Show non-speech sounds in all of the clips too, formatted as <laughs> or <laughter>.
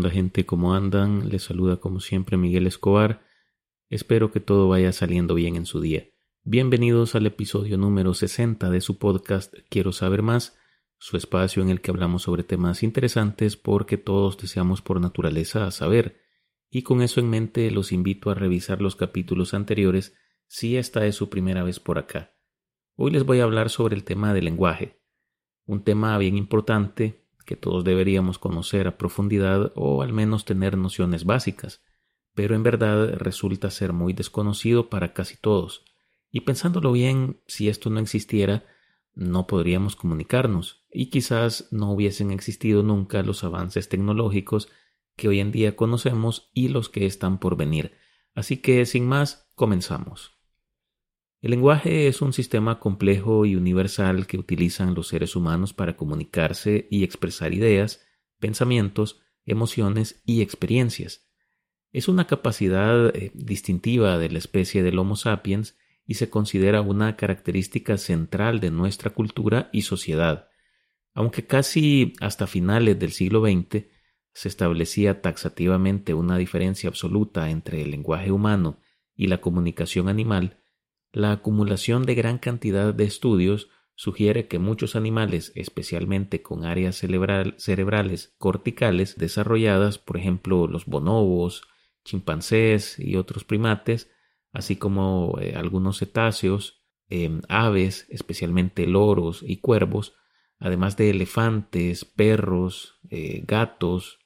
¿qué gente? ¿Cómo andan? Les saluda como siempre Miguel Escobar. Espero que todo vaya saliendo bien en su día. Bienvenidos al episodio número 60 de su podcast Quiero saber más, su espacio en el que hablamos sobre temas interesantes porque todos deseamos por naturaleza saber. Y con eso en mente los invito a revisar los capítulos anteriores si esta es su primera vez por acá. Hoy les voy a hablar sobre el tema del lenguaje, un tema bien importante que todos deberíamos conocer a profundidad o al menos tener nociones básicas, pero en verdad resulta ser muy desconocido para casi todos. Y pensándolo bien, si esto no existiera, no podríamos comunicarnos y quizás no hubiesen existido nunca los avances tecnológicos que hoy en día conocemos y los que están por venir. Así que, sin más, comenzamos. El lenguaje es un sistema complejo y universal que utilizan los seres humanos para comunicarse y expresar ideas, pensamientos, emociones y experiencias. Es una capacidad eh, distintiva de la especie del Homo sapiens y se considera una característica central de nuestra cultura y sociedad. Aunque casi hasta finales del siglo XX se establecía taxativamente una diferencia absoluta entre el lenguaje humano y la comunicación animal, la acumulación de gran cantidad de estudios sugiere que muchos animales, especialmente con áreas cerebrales corticales desarrolladas, por ejemplo los bonobos, chimpancés y otros primates, así como eh, algunos cetáceos, em, aves, especialmente loros y cuervos, además de elefantes, perros, eh, gatos,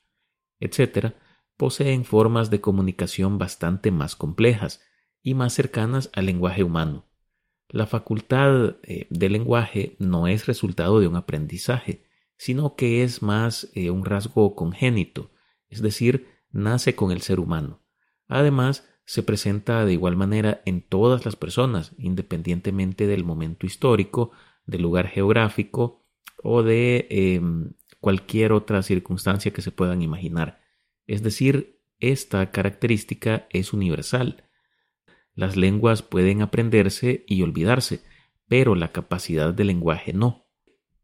etc., poseen formas de comunicación bastante más complejas, y más cercanas al lenguaje humano. La facultad eh, del lenguaje no es resultado de un aprendizaje, sino que es más eh, un rasgo congénito, es decir, nace con el ser humano. Además, se presenta de igual manera en todas las personas, independientemente del momento histórico, del lugar geográfico o de em, cualquier otra circunstancia que se puedan imaginar. Es decir, esta característica es universal las lenguas pueden aprenderse y olvidarse, pero la capacidad del lenguaje no.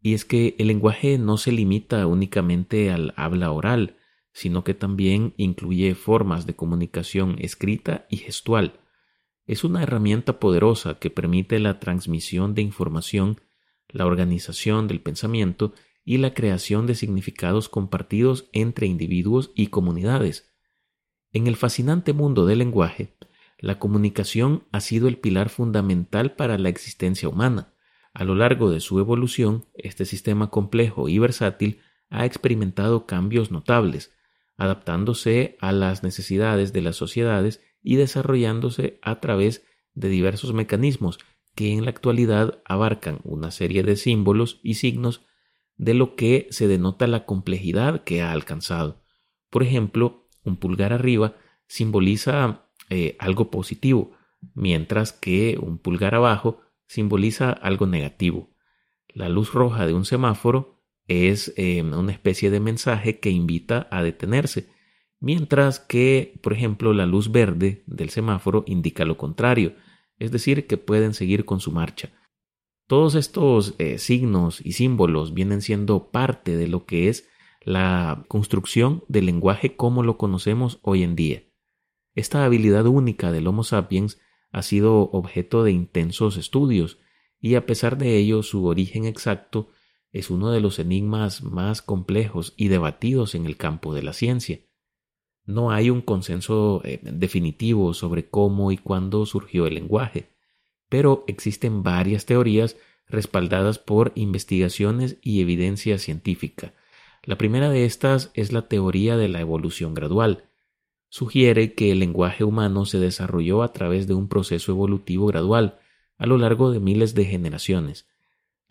Y es que el lenguaje no se limita únicamente al habla oral, sino que también incluye formas de comunicación escrita y gestual. Es una herramienta poderosa que permite la transmisión de información, la organización del pensamiento y la creación de significados compartidos entre individuos y comunidades. En el fascinante mundo del lenguaje, la comunicación ha sido el pilar fundamental para la existencia humana. A lo largo de su evolución, este sistema complejo y versátil ha experimentado cambios notables, adaptándose a las necesidades de las sociedades y desarrollándose a través de diversos mecanismos que en la actualidad abarcan una serie de símbolos y signos de lo que se denota la complejidad que ha alcanzado. Por ejemplo, un pulgar arriba simboliza eh, algo positivo, mientras que un pulgar abajo simboliza algo negativo. La luz roja de un semáforo es eh, una especie de mensaje que invita a detenerse, mientras que, por ejemplo, la luz verde del semáforo indica lo contrario, es decir, que pueden seguir con su marcha. Todos estos eh, signos y símbolos vienen siendo parte de lo que es la construcción del lenguaje como lo conocemos hoy en día. Esta habilidad única del Homo sapiens ha sido objeto de intensos estudios, y a pesar de ello su origen exacto es uno de los enigmas más complejos y debatidos en el campo de la ciencia. No hay un consenso eh, definitivo sobre cómo y cuándo surgió el lenguaje, pero existen varias teorías respaldadas por investigaciones y evidencia científica. La primera de estas es la teoría de la evolución gradual, sugiere que el lenguaje humano se desarrolló a través de un proceso evolutivo gradual a lo largo de miles de generaciones.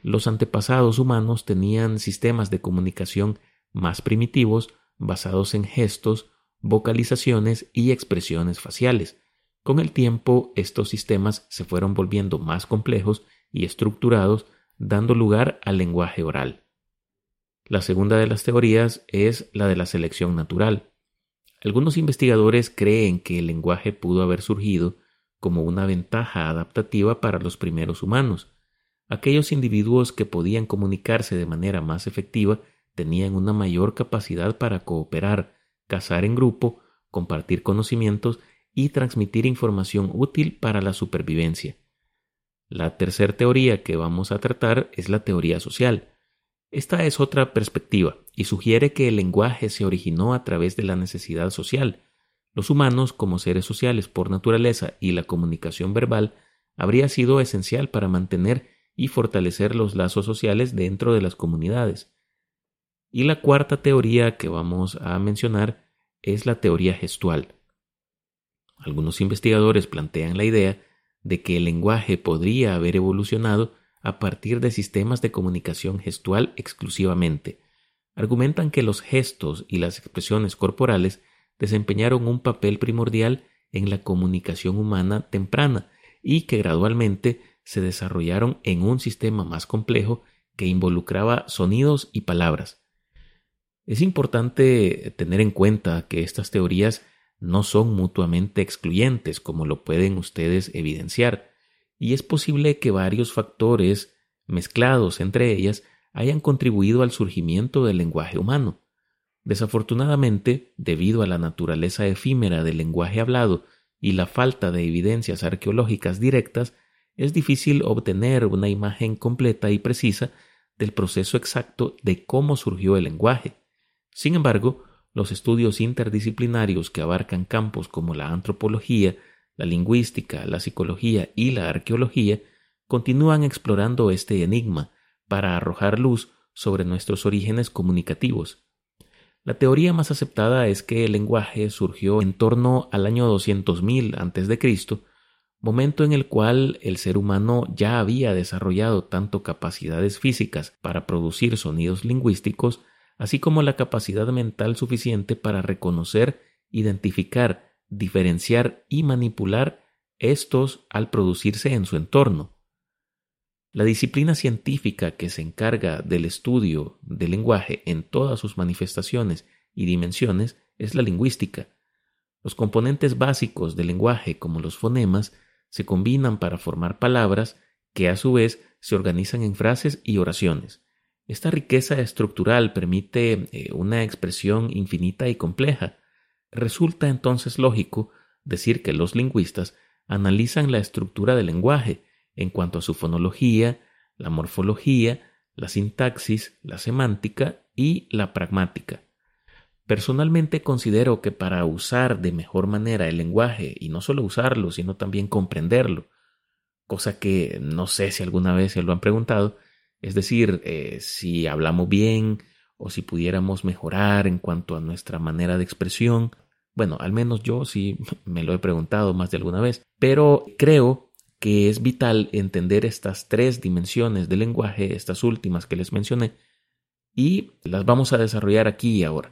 Los antepasados humanos tenían sistemas de comunicación más primitivos basados en gestos, vocalizaciones y expresiones faciales. Con el tiempo, estos sistemas se fueron volviendo más complejos y estructurados, dando lugar al lenguaje oral. La segunda de las teorías es la de la selección natural. Algunos investigadores creen que el lenguaje pudo haber surgido como una ventaja adaptativa para los primeros humanos. Aquellos individuos que podían comunicarse de manera más efectiva tenían una mayor capacidad para cooperar, cazar en grupo, compartir conocimientos y transmitir información útil para la supervivencia. La tercera teoría que vamos a tratar es la teoría social. Esta es otra perspectiva y sugiere que el lenguaje se originó a través de la necesidad social. Los humanos, como seres sociales por naturaleza y la comunicación verbal, habría sido esencial para mantener y fortalecer los lazos sociales dentro de las comunidades. Y la cuarta teoría que vamos a mencionar es la teoría gestual. Algunos investigadores plantean la idea de que el lenguaje podría haber evolucionado a partir de sistemas de comunicación gestual exclusivamente. Argumentan que los gestos y las expresiones corporales desempeñaron un papel primordial en la comunicación humana temprana y que gradualmente se desarrollaron en un sistema más complejo que involucraba sonidos y palabras. Es importante tener en cuenta que estas teorías no son mutuamente excluyentes como lo pueden ustedes evidenciar, y es posible que varios factores mezclados entre ellas hayan contribuido al surgimiento del lenguaje humano. Desafortunadamente, debido a la naturaleza efímera del lenguaje hablado y la falta de evidencias arqueológicas directas, es difícil obtener una imagen completa y precisa del proceso exacto de cómo surgió el lenguaje. Sin embargo, los estudios interdisciplinarios que abarcan campos como la antropología, la lingüística, la psicología y la arqueología continúan explorando este enigma para arrojar luz sobre nuestros orígenes comunicativos. La teoría más aceptada es que el lenguaje surgió en torno al año 200.000 a.C., momento en el cual el ser humano ya había desarrollado tanto capacidades físicas para producir sonidos lingüísticos, así como la capacidad mental suficiente para reconocer, identificar, diferenciar y manipular estos al producirse en su entorno. La disciplina científica que se encarga del estudio del lenguaje en todas sus manifestaciones y dimensiones es la lingüística. Los componentes básicos del lenguaje, como los fonemas, se combinan para formar palabras que a su vez se organizan en frases y oraciones. Esta riqueza estructural permite eh, una expresión infinita y compleja. Resulta entonces lógico decir que los lingüistas analizan la estructura del lenguaje en cuanto a su fonología, la morfología, la sintaxis, la semántica y la pragmática. Personalmente considero que para usar de mejor manera el lenguaje, y no solo usarlo, sino también comprenderlo, cosa que no sé si alguna vez se lo han preguntado, es decir, eh, si hablamos bien o si pudiéramos mejorar en cuanto a nuestra manera de expresión. Bueno, al menos yo sí <laughs> me lo he preguntado más de alguna vez, pero creo que es vital entender estas tres dimensiones del lenguaje, estas últimas que les mencioné, y las vamos a desarrollar aquí y ahora.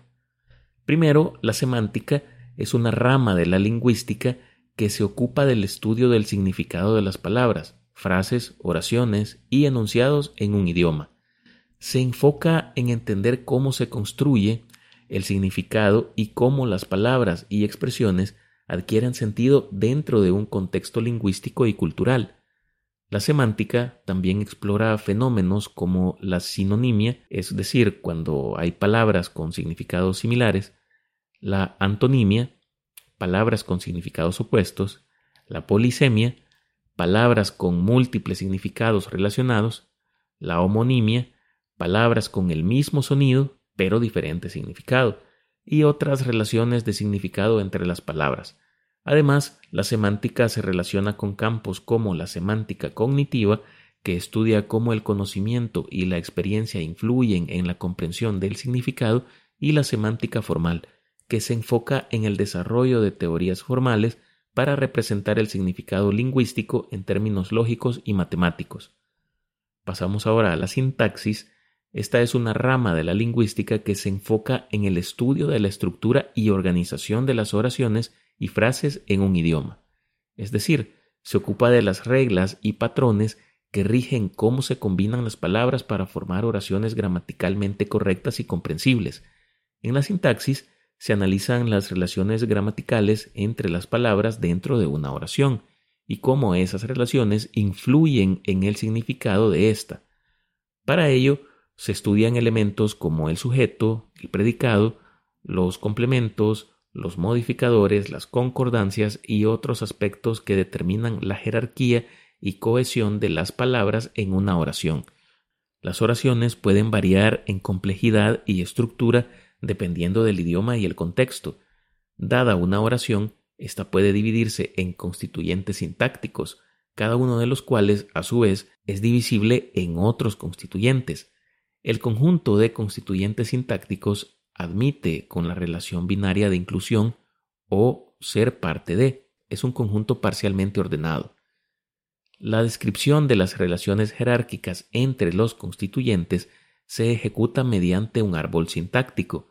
Primero, la semántica es una rama de la lingüística que se ocupa del estudio del significado de las palabras, frases, oraciones y enunciados en un idioma. Se enfoca en entender cómo se construye el significado y cómo las palabras y expresiones adquieren sentido dentro de un contexto lingüístico y cultural. La semántica también explora fenómenos como la sinonimia, es decir, cuando hay palabras con significados similares, la antonimia, palabras con significados opuestos, la polisemia, palabras con múltiples significados relacionados, la homonimia, palabras con el mismo sonido pero diferente significado, y otras relaciones de significado entre las palabras. Además, la semántica se relaciona con campos como la semántica cognitiva, que estudia cómo el conocimiento y la experiencia influyen en la comprensión del significado, y la semántica formal, que se enfoca en el desarrollo de teorías formales para representar el significado lingüístico en términos lógicos y matemáticos. Pasamos ahora a la sintaxis. Esta es una rama de la lingüística que se enfoca en el estudio de la estructura y organización de las oraciones y frases en un idioma. Es decir, se ocupa de las reglas y patrones que rigen cómo se combinan las palabras para formar oraciones gramaticalmente correctas y comprensibles. En la sintaxis se analizan las relaciones gramaticales entre las palabras dentro de una oración y cómo esas relaciones influyen en el significado de ésta. Para ello, se estudian elementos como el sujeto, el predicado, los complementos, los modificadores, las concordancias y otros aspectos que determinan la jerarquía y cohesión de las palabras en una oración. Las oraciones pueden variar en complejidad y estructura dependiendo del idioma y el contexto. Dada una oración, esta puede dividirse en constituyentes sintácticos, cada uno de los cuales, a su vez, es divisible en otros constituyentes. El conjunto de constituyentes sintácticos admite con la relación binaria de inclusión o ser parte de. Es un conjunto parcialmente ordenado. La descripción de las relaciones jerárquicas entre los constituyentes se ejecuta mediante un árbol sintáctico.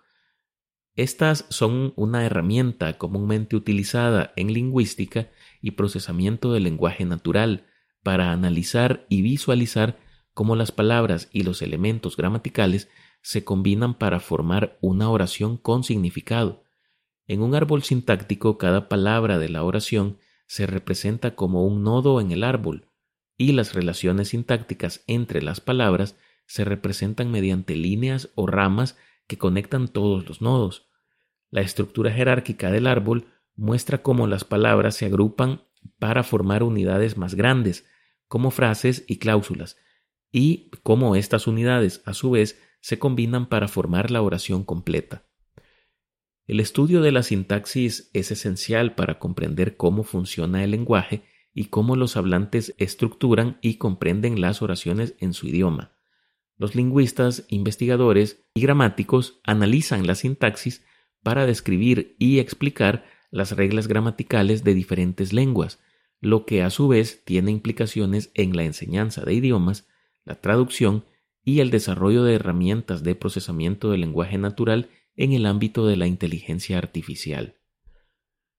Estas son una herramienta comúnmente utilizada en lingüística y procesamiento del lenguaje natural para analizar y visualizar cómo las palabras y los elementos gramaticales se combinan para formar una oración con significado. En un árbol sintáctico cada palabra de la oración se representa como un nodo en el árbol, y las relaciones sintácticas entre las palabras se representan mediante líneas o ramas que conectan todos los nodos. La estructura jerárquica del árbol muestra cómo las palabras se agrupan para formar unidades más grandes, como frases y cláusulas, y cómo estas unidades, a su vez, se combinan para formar la oración completa. El estudio de la sintaxis es esencial para comprender cómo funciona el lenguaje y cómo los hablantes estructuran y comprenden las oraciones en su idioma. Los lingüistas, investigadores y gramáticos analizan la sintaxis para describir y explicar las reglas gramaticales de diferentes lenguas, lo que a su vez tiene implicaciones en la enseñanza de idiomas, la traducción y el desarrollo de herramientas de procesamiento del lenguaje natural en el ámbito de la inteligencia artificial.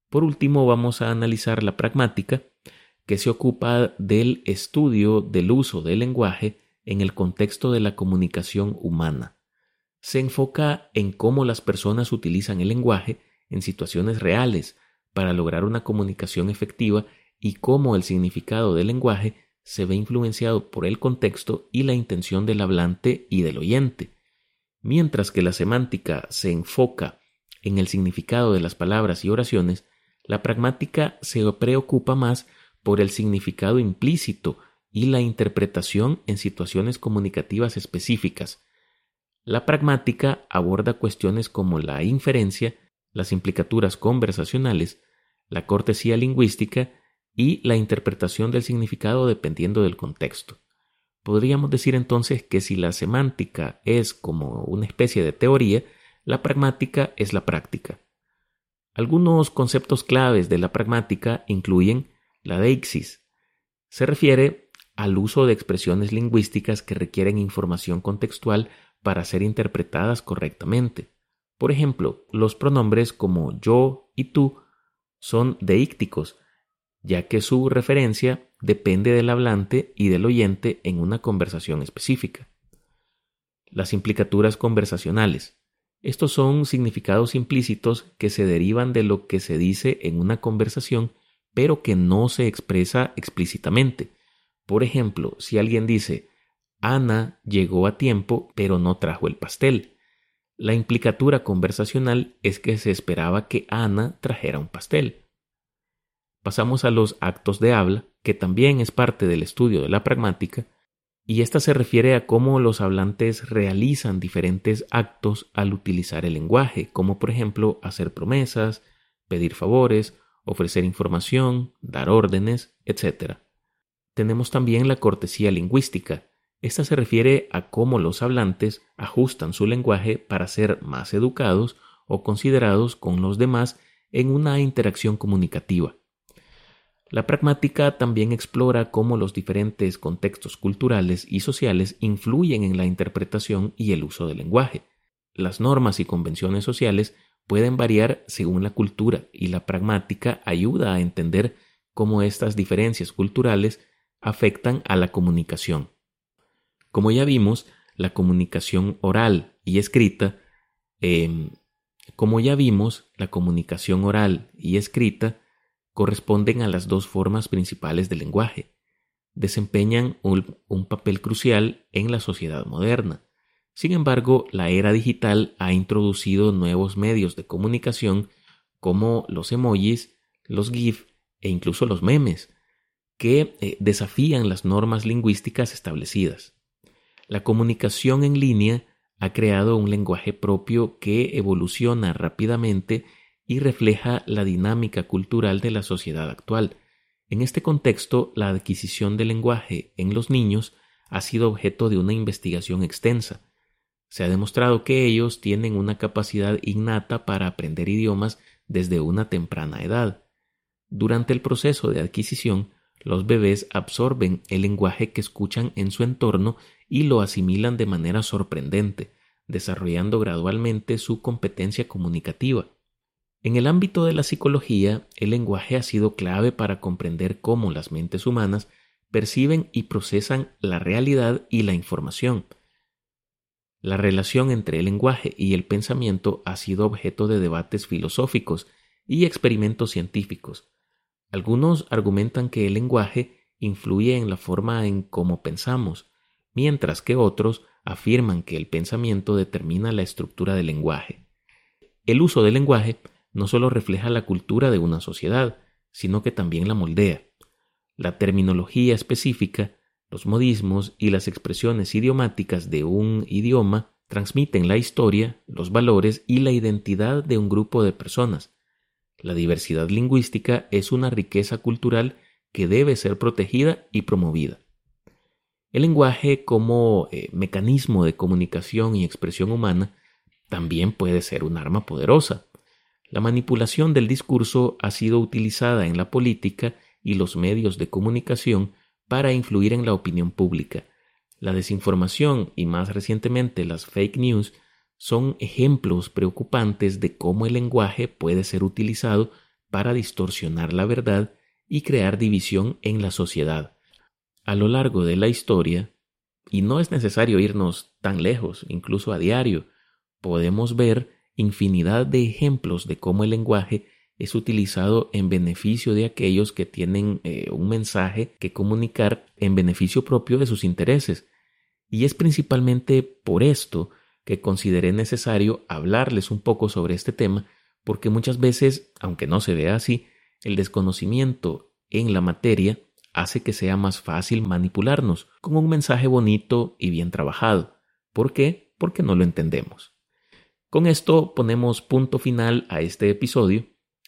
Por último, vamos a analizar la pragmática, que se ocupa del estudio del uso del lenguaje en el contexto de la comunicación humana. Se enfoca en cómo las personas utilizan el lenguaje en situaciones reales para lograr una comunicación efectiva y cómo el significado del lenguaje se ve influenciado por el contexto y la intención del hablante y del oyente, mientras que la semántica se enfoca en el significado de las palabras y oraciones, la pragmática se preocupa más por el significado implícito y la interpretación en situaciones comunicativas específicas. La pragmática aborda cuestiones como la inferencia, las implicaturas conversacionales, la cortesía lingüística y la interpretación del significado dependiendo del contexto. Podríamos decir entonces que si la semántica es como una especie de teoría, la pragmática es la práctica. Algunos conceptos claves de la pragmática incluyen la deixis. Se refiere al uso de expresiones lingüísticas que requieren información contextual para ser interpretadas correctamente. Por ejemplo, los pronombres como yo y tú son deícticos, ya que su referencia depende del hablante y del oyente en una conversación específica. Las implicaturas conversacionales. Estos son significados implícitos que se derivan de lo que se dice en una conversación, pero que no se expresa explícitamente. Por ejemplo, si alguien dice, Ana llegó a tiempo, pero no trajo el pastel. La implicatura conversacional es que se esperaba que Ana trajera un pastel. Pasamos a los actos de habla, que también es parte del estudio de la pragmática, y esta se refiere a cómo los hablantes realizan diferentes actos al utilizar el lenguaje, como por ejemplo hacer promesas, pedir favores, ofrecer información, dar órdenes, etc. Tenemos también la cortesía lingüística. Esta se refiere a cómo los hablantes ajustan su lenguaje para ser más educados o considerados con los demás en una interacción comunicativa. La pragmática también explora cómo los diferentes contextos culturales y sociales influyen en la interpretación y el uso del lenguaje. Las normas y convenciones sociales pueden variar según la cultura y la pragmática ayuda a entender cómo estas diferencias culturales afectan a la comunicación. Como ya vimos, la comunicación oral y escrita, em, como ya vimos, la comunicación oral y escrita corresponden a las dos formas principales del lenguaje. Desempeñan un, papel crucial en la sociedad moderna. Sin embargo, la era digital ha introducido nuevos medios de comunicación como los emojis, los GIF e incluso los memes, que eh, desafían las normas lingüísticas establecidas. La comunicación en línea ha creado un lenguaje propio que evoluciona rápidamente y refleja la dinámica cultural de la sociedad actual. En este contexto, la adquisición del lenguaje en los niños ha sido objeto de una investigación extensa. Se ha demostrado que ellos tienen una capacidad innata para aprender idiomas desde una temprana edad. Durante el proceso de adquisición, los bebés absorben el lenguaje que escuchan en su entorno y lo asimilan de manera sorprendente, desarrollando gradualmente su competencia comunicativa. En el ámbito de la psicología, el lenguaje ha sido clave para comprender cómo las mentes humanas perciben y procesan la realidad y la información. La relación entre el lenguaje y el pensamiento ha sido objeto de debates filosóficos y experimentos científicos. Algunos argumentan que el lenguaje influye en la forma en cómo pensamos, mientras que otros afirman que el pensamiento determina la estructura del lenguaje. El uso del lenguaje no solo refleja la cultura de una sociedad, sino que también la moldea. La terminología específica, los modismos y las expresiones idiomáticas de un idioma transmiten la historia, los valores y la identidad de un grupo de personas. La diversidad lingüística es una riqueza cultural que debe ser protegida y promovida. El lenguaje como eh, mecanismo de comunicación y expresión humana también puede ser un arma poderosa. La manipulación del discurso ha sido utilizada en la política y los medios de comunicación para influir en la opinión pública. La desinformación y más recientemente las fake news son ejemplos preocupantes de cómo el lenguaje puede ser utilizado para distorsionar la verdad y crear división en la sociedad a lo largo de la historia, y no es necesario irnos tan lejos, incluso a diario, podemos ver infinidad de ejemplos de cómo el lenguaje es utilizado en beneficio de aquellos que tienen eh, un mensaje que comunicar en beneficio propio de sus intereses. Y es principalmente por esto que consideré necesario hablarles un poco sobre este tema, porque muchas veces, aunque no se vea así, el desconocimiento en la materia hace que sea más fácil manipularnos con un mensaje bonito y bien trabajado. ¿Por qué? Porque no lo entendemos. Con esto ponemos punto final a este episodio.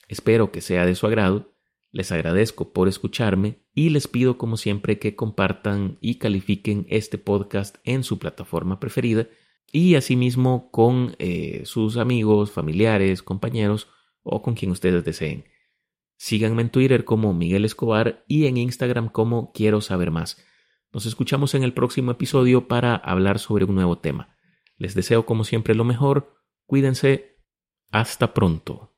Espero que sea de su agrado. Les agradezco por escucharme y les pido como siempre que compartan y califiquen este podcast en su plataforma preferida y asimismo con eh, sus amigos, familiares, compañeros o con quien ustedes deseen. Síganme en Twitter como Miguel Escobar y en Instagram como Quiero saber más. Nos escuchamos en el próximo episodio para hablar sobre un nuevo tema. Les deseo como siempre lo mejor, cuídense, hasta pronto.